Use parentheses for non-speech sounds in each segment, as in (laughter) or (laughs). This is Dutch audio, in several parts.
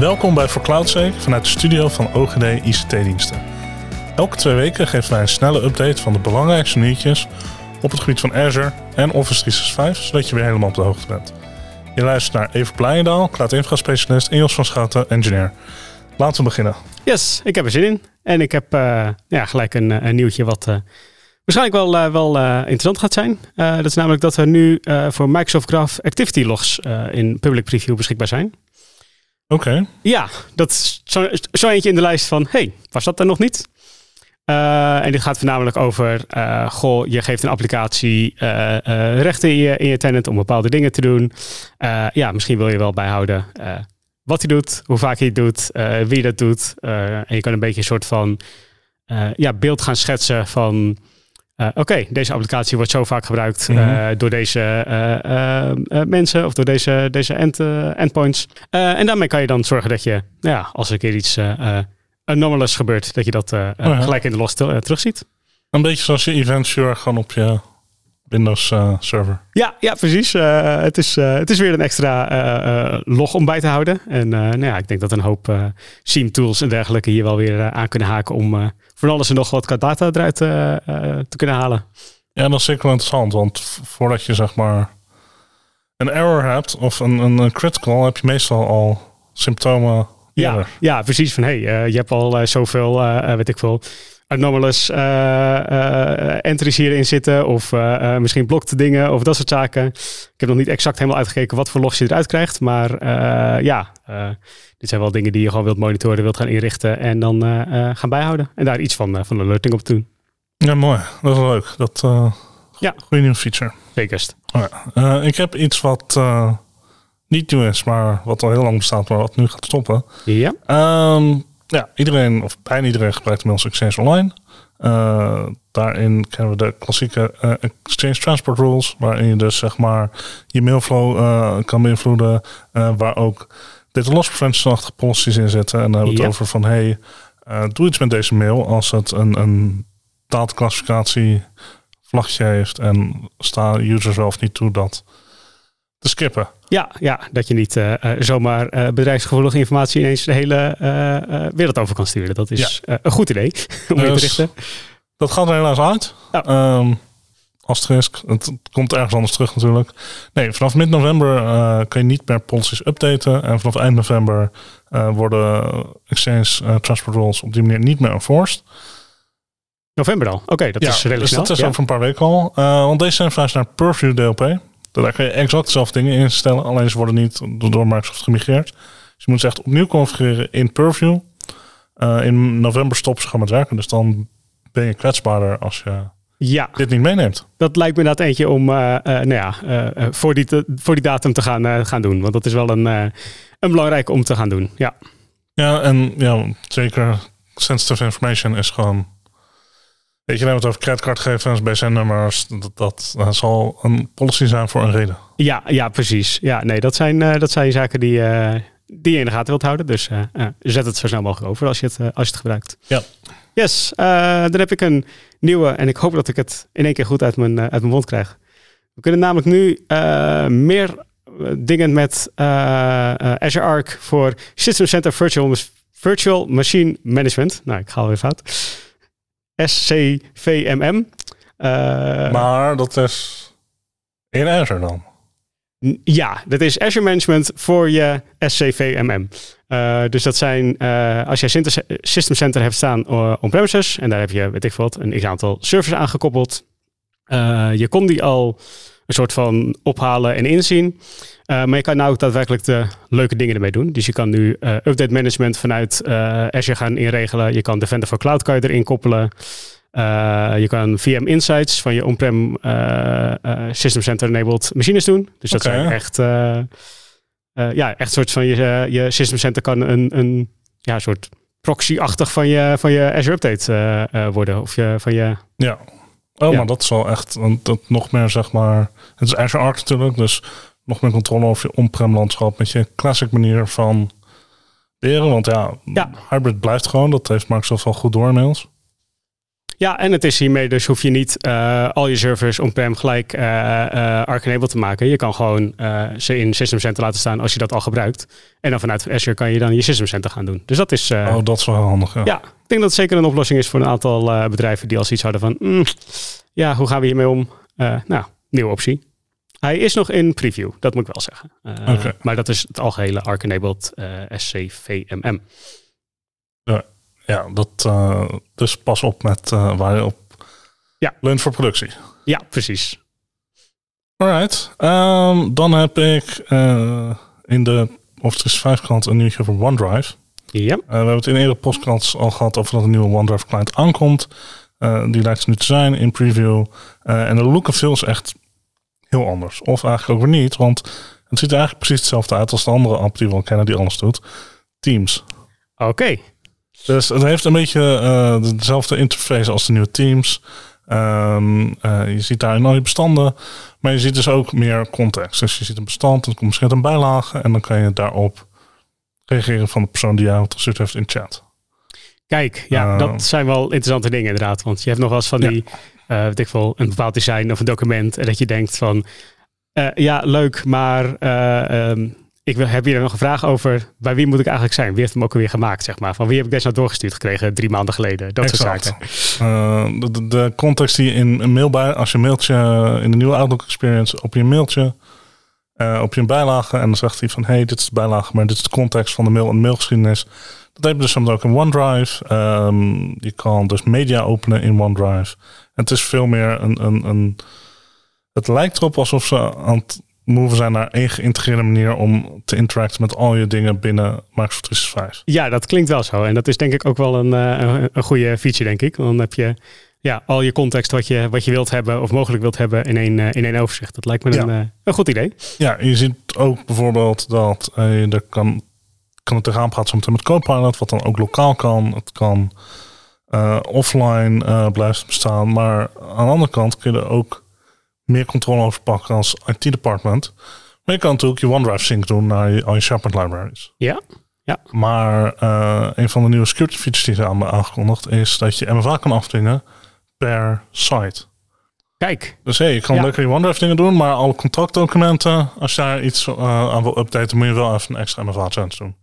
Welkom bij For CloudSake vanuit de studio van OGD ICT-diensten. Elke twee weken geven wij een snelle update van de belangrijkste nieuwtjes op het gebied van Azure en Office 365, zodat je weer helemaal op de hoogte bent. Je luistert naar Even Blijendaal, Cloud Infra Specialist en Jos van Schouten, engineer. Laten we beginnen. Yes, ik heb er zin in. En ik heb uh, ja, gelijk een, een, nieuwtje wat uh, waarschijnlijk wel, wel interessant gaat zijn. dat is namelijk dat er nu voor Microsoft Graph Activity Logs in public preview beschikbaar zijn. Oké. Ja, dat is zo, eentje in de lijst van, hey, was dat er nog niet? Uh, en dit gaat voornamelijk over, uh, goh, je geeft een applicatie uh, rechten in je, in je tenant om bepaalde dingen te doen. ja, misschien wil je wel bijhouden wat hij doet, hoe vaak hij het doet, wie dat doet. en je kan een beetje een soort van ja, beeld gaan schetsen van, oké, deze applicatie wordt zo vaak gebruikt mm -hmm. door deze mensen of door deze, deze end, endpoints. en daarmee kan je dan zorgen dat je, ja, als er een keer iets anomalous gebeurt, dat je dat oh ja. gelijk in de los terugziet. Een beetje zoals je event gewoon op je Windows uh, server. Ja, ja precies. het, is, het is weer een extra log om bij te houden. En nou ja, ik denk dat een hoop Seam tools en dergelijke hier wel weer aan kunnen haken om voor alles en nog wat data eruit te kunnen halen. Ja, dat is zeker wel interessant, want voordat je zeg maar een error hebt of een, een critical, heb je meestal al symptomen ja, ja, precies. Van hey, uh, je hebt al uh, zoveel, uh, weet ik veel, anomalous entries hierin zitten. Of misschien blokte dingen of dat soort zaken. Ik heb nog niet exact helemaal uitgekeken wat voor logs je eruit krijgt. Maar ja, dit zijn wel dingen die je gewoon wilt monitoren, wilt gaan inrichten en dan gaan bijhouden. En daar iets van, van alerting op doen. Ja, mooi. Dat is leuk. Dat, ja. Goede nieuwe feature. Zekerst. Ik heb iets wat niet nieuw is, maar wat al heel lang bestaat, maar wat nu gaat stoppen. Ja. Um, ja, iedereen, of bijna iedereen gebruikt inmiddels Exchange Online. Uh, daarin kennen we de klassieke uh, Exchange Transport Rules, waarin je dus zeg maar je mailflow uh, kan beïnvloeden, waar ook data loss prevention-achtige policies in zitten. En dan hebben we het over van, hey, doe iets met deze mail als het een, een dataclassificatie vlagje heeft en sta user zelf niet toe dat te skippen. Ja, ja dat je niet uh, zomaar uh, bedrijfsgevoelige informatie ineens de hele uh, wereld over kan sturen. Dat is ja. een goed idee om dus, te richten. Dat gaat er helaas uit. Ja. Um, asterisk. Het komt ergens anders terug natuurlijk. Nee, vanaf mid-november kan je niet meer policies updaten. En vanaf eind november worden Exchange Transport Rules op die manier niet meer enforced. November al? Oké, dat is redelijk dus snel. dat is ja. over een paar weken al. want deze zijn verhuisd naar Purview DLP. Daar kan je exact dezelfde dingen instellen, alleen ze worden niet door Microsoft gemigreerd. Dus je moet ze echt opnieuw configureren in Purview. Uh, in november stoppen ze gewoon met werken, dus dan ben je kwetsbaarder als je ja. dit niet meeneemt. Dat lijkt me inderdaad eentje om uh, uh, nou ja, voor, die te, voor die datum te gaan, gaan doen. Want dat is wel een, een belangrijke om te gaan doen. Ja, ja en ja, zeker sensitive information is gewoon Weet je, hebben het over creditcardgegevens, BSN-nummers. Dat, dat, dat, zal een policy zijn voor een reden. Ja, ja precies. Ja, nee, dat zijn, uh, dat zijn zaken die, uh, die je in de gaten wilt houden. Dus uh, zet het zo snel mogelijk over als je het, als je het gebruikt. Ja. Yes, dan heb ik een nieuwe en ik hoop dat ik het in één keer goed uit mijn, uit mijn mond krijg. We kunnen namelijk nu meer dingen met Azure Arc voor System Center Virtual, Virtual Machine Management. Nou, ik ga alweer fout. SCVMM. Uh, maar dat is in Azure dan? Ja, dat is Azure Management voor je SCVMM. Uh, dus dat zijn, uh, als jij System Center hebt staan on-premises, en daar heb je, weet ik wat, een aantal servers aangekoppeld. je kon die al een soort van ophalen en inzien. maar je kan nou ook daadwerkelijk de leuke dingen ermee doen. Dus je kan nu update management vanuit Azure gaan inregelen. Je kan Defender for Cloud kan je erin koppelen. je kan VM Insights van je on-prem System Center enabled machines doen. Dus dat okay. zijn echt, ja, echt soort van je, je System Center kan een, een ja, soort proxy-achtig van je, van je Azure Update worden. Of je, van je ja. Oh, maar dat is wel echt dat nog meer, zeg maar. Het is Azure Arc natuurlijk, dus nog meer controle over je on-prem landschap met je classic manier van leren. Want ja, ja, hybrid blijft gewoon. Dat heeft Microsoft wel goed door inmiddels. Ja, en het is hiermee dus hoef je niet eh, al je servers on-prem gelijk uh, uh, Arc-enabled te maken. Je kan gewoon ze in System Center laten staan als je dat al gebruikt. En dan vanuit Azure kan je dan je System Center gaan doen. Dus dat is... oh, dat is wel handig, ja. ja. ik denk dat het zeker een oplossing is voor een aantal bedrijven die als iets hadden van... Mm, ja, hoe gaan we hiermee om? nou, nieuwe optie. Hij is nog in preview, dat moet ik wel zeggen. Okay. Maar dat is het algehele Arc-enabled SCVMM. Ja. Ja, dat, uh, dus pas op met uh, waar je op ja. leunt voor productie. Ja, precies. Alright. Um, dan heb ik uh, in de Office 5 kant een nieuwtje over OneDrive. Ja. we hebben het in eerdere podcasts al gehad over dat een nieuwe OneDrive client aankomt. die lijkt nu te zijn in preview. en de look en feel is echt heel anders. Of eigenlijk ook weer niet, want het ziet er eigenlijk precies hetzelfde uit als de andere app die we al kennen die alles doet. Teams. Oké. Dus het heeft een beetje uh, dezelfde interface als de nieuwe Teams. Um, uh, je ziet daar al je bestanden, maar je ziet dus ook meer context. Dus je ziet een bestand, dan komt misschien een bijlage en dan kan je daarop reageren van de persoon die jou gestuurd heeft in chat. Kijk, ja, uh, dat zijn wel interessante dingen inderdaad. Want je hebt nog wel eens van die, ja. weet ik veel, een bepaald design of een document en dat je denkt van, ja, leuk, maar um, ik heb hier nog een vraag over. Bij wie moet ik eigenlijk zijn? Wie heeft hem ook alweer gemaakt, zeg maar? Van wie heb ik deze nou doorgestuurd gekregen drie maanden geleden? Dat exact. soort zaken. Uh, de, de, context die in een mail bij, als je mailtje in de nieuwe Outlook Experience op je mailtje, uh, op je bijlage, en dan zegt hij van, hey, dit is de bijlage, maar dit is de context van de mail en de mailgeschiedenis. Dat heb je dus soms ook in OneDrive. Um, je kan dus media openen in OneDrive. En het is veel meer een, een, een het lijkt erop alsof ze aan het move zijn naar één geïntegreerde manier om te interacten met al je dingen binnen Microsoft 365. Ja, dat klinkt wel zo. En dat is denk ik ook wel een, een, een goede feature, denk ik. Dan heb je ja, al je context wat je, wat je wilt hebben of mogelijk wilt hebben in één, in één overzicht. Dat lijkt me ja. een, een goed idee. Ja, je ziet ook bijvoorbeeld dat je er kan, kan het tegenaan praten zometeen met Copilot, wat dan ook lokaal kan. Het kan offline blijven bestaan. Maar aan de andere kant kun je er ook meer controle over pakken als IT-department. Maar je kan natuurlijk je OneDrive sync doen naar je, al je SharePoint libraries. Ja. ja. Maar uh, een van de nieuwe security features die ze aan aangekondigd is dat je MFA kan afdwingen per site. Kijk. Dus hey, je kan ja. lekker je OneDrive dingen doen, maar alle contractdocumenten, als je daar iets uh, aan wil updaten, moet je wel even een extra MFA chance doen.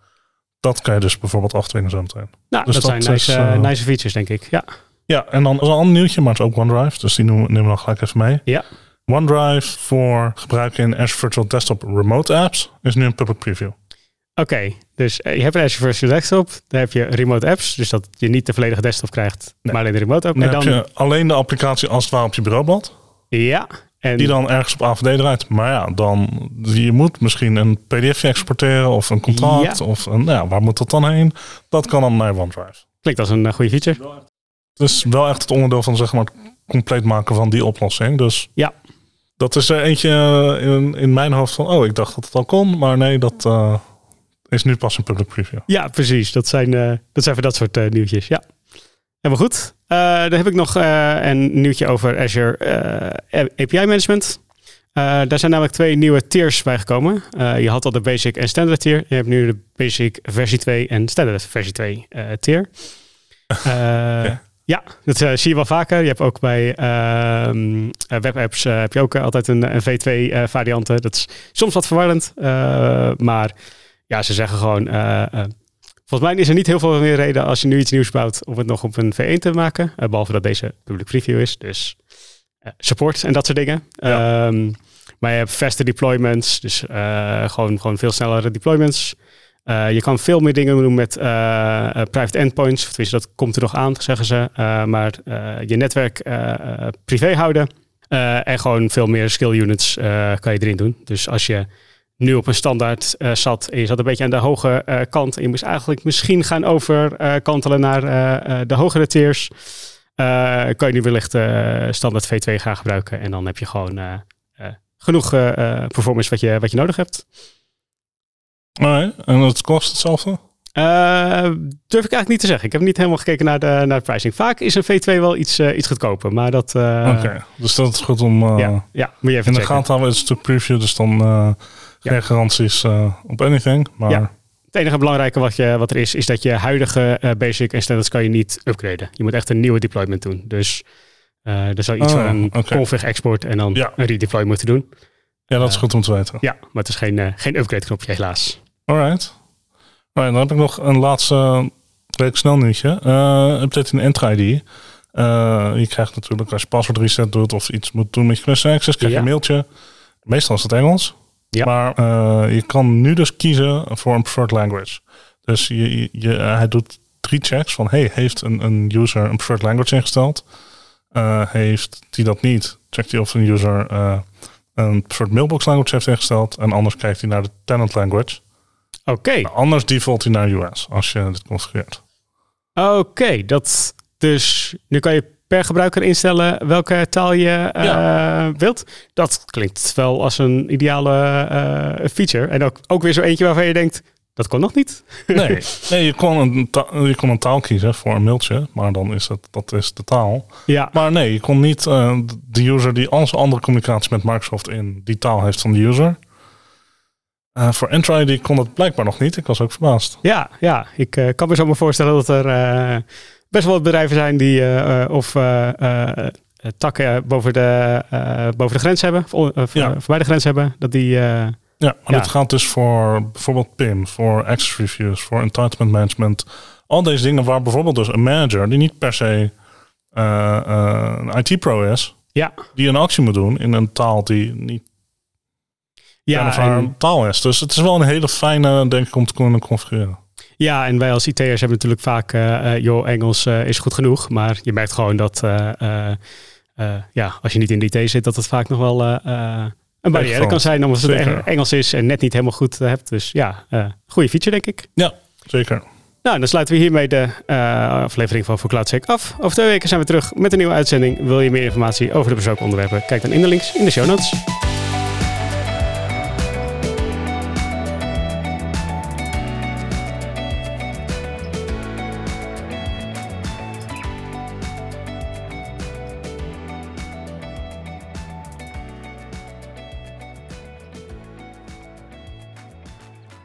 Dat kan je dus bijvoorbeeld afdwingen zo meteen. Nou, dus dat, dat zijn nice, uh, nice features, denk ik. Ja. Ja, en dan is een ander nieuwtje, maar het is ook OneDrive, dus die nemen we dan gelijk even mee. Ja. OneDrive voor gebruik in Azure Virtual Desktop Remote Apps is nu een public preview. Oké, okay, dus je hebt een Azure Virtual Desktop, daar heb je remote apps, dus dat je niet de volledige desktop krijgt, nee. maar alleen de remote app. Dan, en dan heb je alleen de applicatie als het ware op je bureaublad. Ja. En die dan ergens op AVD draait. Maar ja, dan je moet misschien een PDF exporteren of een contract. Ja. Of een, nou ja, waar moet dat dan heen? Dat kan dan naar OneDrive. Klinkt als een uh, goede feature. Het is wel echt het onderdeel van zeg maar het compleet maken van die oplossing. Dus ja. Dat is er eentje in, in mijn hoofd van, oh, ik dacht dat het al kon, maar nee, dat uh, is nu pas een public preview. Ja, precies. Dat zijn, uh, dat zijn voor dat soort uh, nieuwtjes. Ja. Helemaal goed. dan heb ik nog een nieuwtje over Azure API Management. daar zijn namelijk twee nieuwe tiers bijgekomen. je had al de Basic en Standard tier. Je hebt nu de Basic versie 2 en Standard versie 2 tier. (laughs) Ja, dat uh, zie je wel vaker. Je hebt ook bij uh, webapps uh, heb je ook altijd een, een V2 variant. Dat is soms wat verwarrend. maar ja, ze zeggen gewoon... volgens mij is er niet heel veel meer reden als je nu iets nieuws bouwt... om het nog op een V1 te maken. behalve dat deze public preview is. Dus support en dat soort dingen. Ja. Um, maar je hebt faster deployments. Dus gewoon, gewoon veel snellere deployments. Uh, je kan veel meer dingen doen met uh, uh, private endpoints. Dat komt er nog aan, zeggen ze. maar je netwerk privé houden. en gewoon veel meer skill units kan je erin doen. Dus als je nu op een standaard zat en je zat een beetje aan de hoge kant. En je moest eigenlijk misschien gaan overkantelen naar de hogere tiers. kan je nu wellicht standaard V2 gaan gebruiken. En dan heb je gewoon genoeg performance wat je, wat je nodig hebt. Nee, en het kost hetzelfde? Uh, durf ik eigenlijk niet te zeggen. Ik heb niet helemaal gekeken naar de, naar de pricing. Vaak is een V2 wel iets, uh, iets goedkoper, maar dat... Uh, Oké, okay. dus dat is goed om... ja, ja, moet je even in de gaten houden. Het is een stuk preview, dus dan geen ja. garanties op anything. Maar... Ja. Het enige belangrijke wat, je, wat er is, is dat je huidige basic en standards kan je niet upgraden. Je moet echt een nieuwe deployment doen. Dus er zou iets oh, van een okay. config export en dan ja. een redeploy moeten doen. Ja, dat is goed om te weten. Ja, maar het is geen, geen upgrade knopje helaas. Alright. Alright, dan heb ik nog een laatste leuk snel nieuwtje. Uh, update in Enter ID. je krijgt natuurlijk als je password reset doet of iets moet doen met je Connect Access, krijg je een mailtje. Meestal is het Engels. Ja. Maar uh, je kan nu dus kiezen voor een preferred language. Dus je, je, hij doet drie checks van, hey, heeft een, een user een preferred language ingesteld? Heeft die dat niet, checkt hij of een user een preferred mailbox language heeft ingesteld. En anders kijkt hij naar de tenant language. Oké. Nou, anders default hij naar US als je dit configureert. Oké, dat dus nu kan je per gebruiker instellen welke taal je uh, wilt. Dat klinkt wel als een ideale uh, feature. En ook, ook weer zo eentje waarvan je denkt, dat kon nog niet. nee, (laughs) nee je, kon een je kon een taal kiezen voor een mailtje, maar dan is het, dat is de taal. Ja. Maar nee, je kon niet uh, de user die al zijn andere communicatie met Microsoft in die taal heeft van de user. Uh, voor Android kon dat blijkbaar nog niet. Ik was ook verbaasd. Ja, ja ik kan me zo maar voorstellen dat er best wel wat bedrijven zijn die of takken boven de, boven de grens hebben, of, ja. voorbij de grens hebben, dat die... ja, maar ja. dat gaat dus voor bijvoorbeeld PIM, voor access reviews, voor entitlement management. Al deze dingen waar bijvoorbeeld dus een manager die niet per se een IT-pro is, ja. die een actie moet doen in een taal die niet ja, en, taal is. Dus het is wel een hele fijne, denk ik, om te kunnen configureren. Ja, en wij als IT'ers hebben natuurlijk vaak, uh, joh, Engels uh, is goed genoeg. Maar je merkt gewoon dat, ja, als je niet in de IT zit, dat het vaak nog wel een barrière kan zijn. Omdat het Engels is en net niet helemaal goed hebt. Dus ja, goede feature denk ik. Ja, zeker. Nou, dan sluiten we hiermee de aflevering van Voor CloudSec af. Over twee weken zijn we terug met een nieuwe uitzending. Wil je meer informatie over de besproken onderwerpen? Kijk dan in de links in de show notes.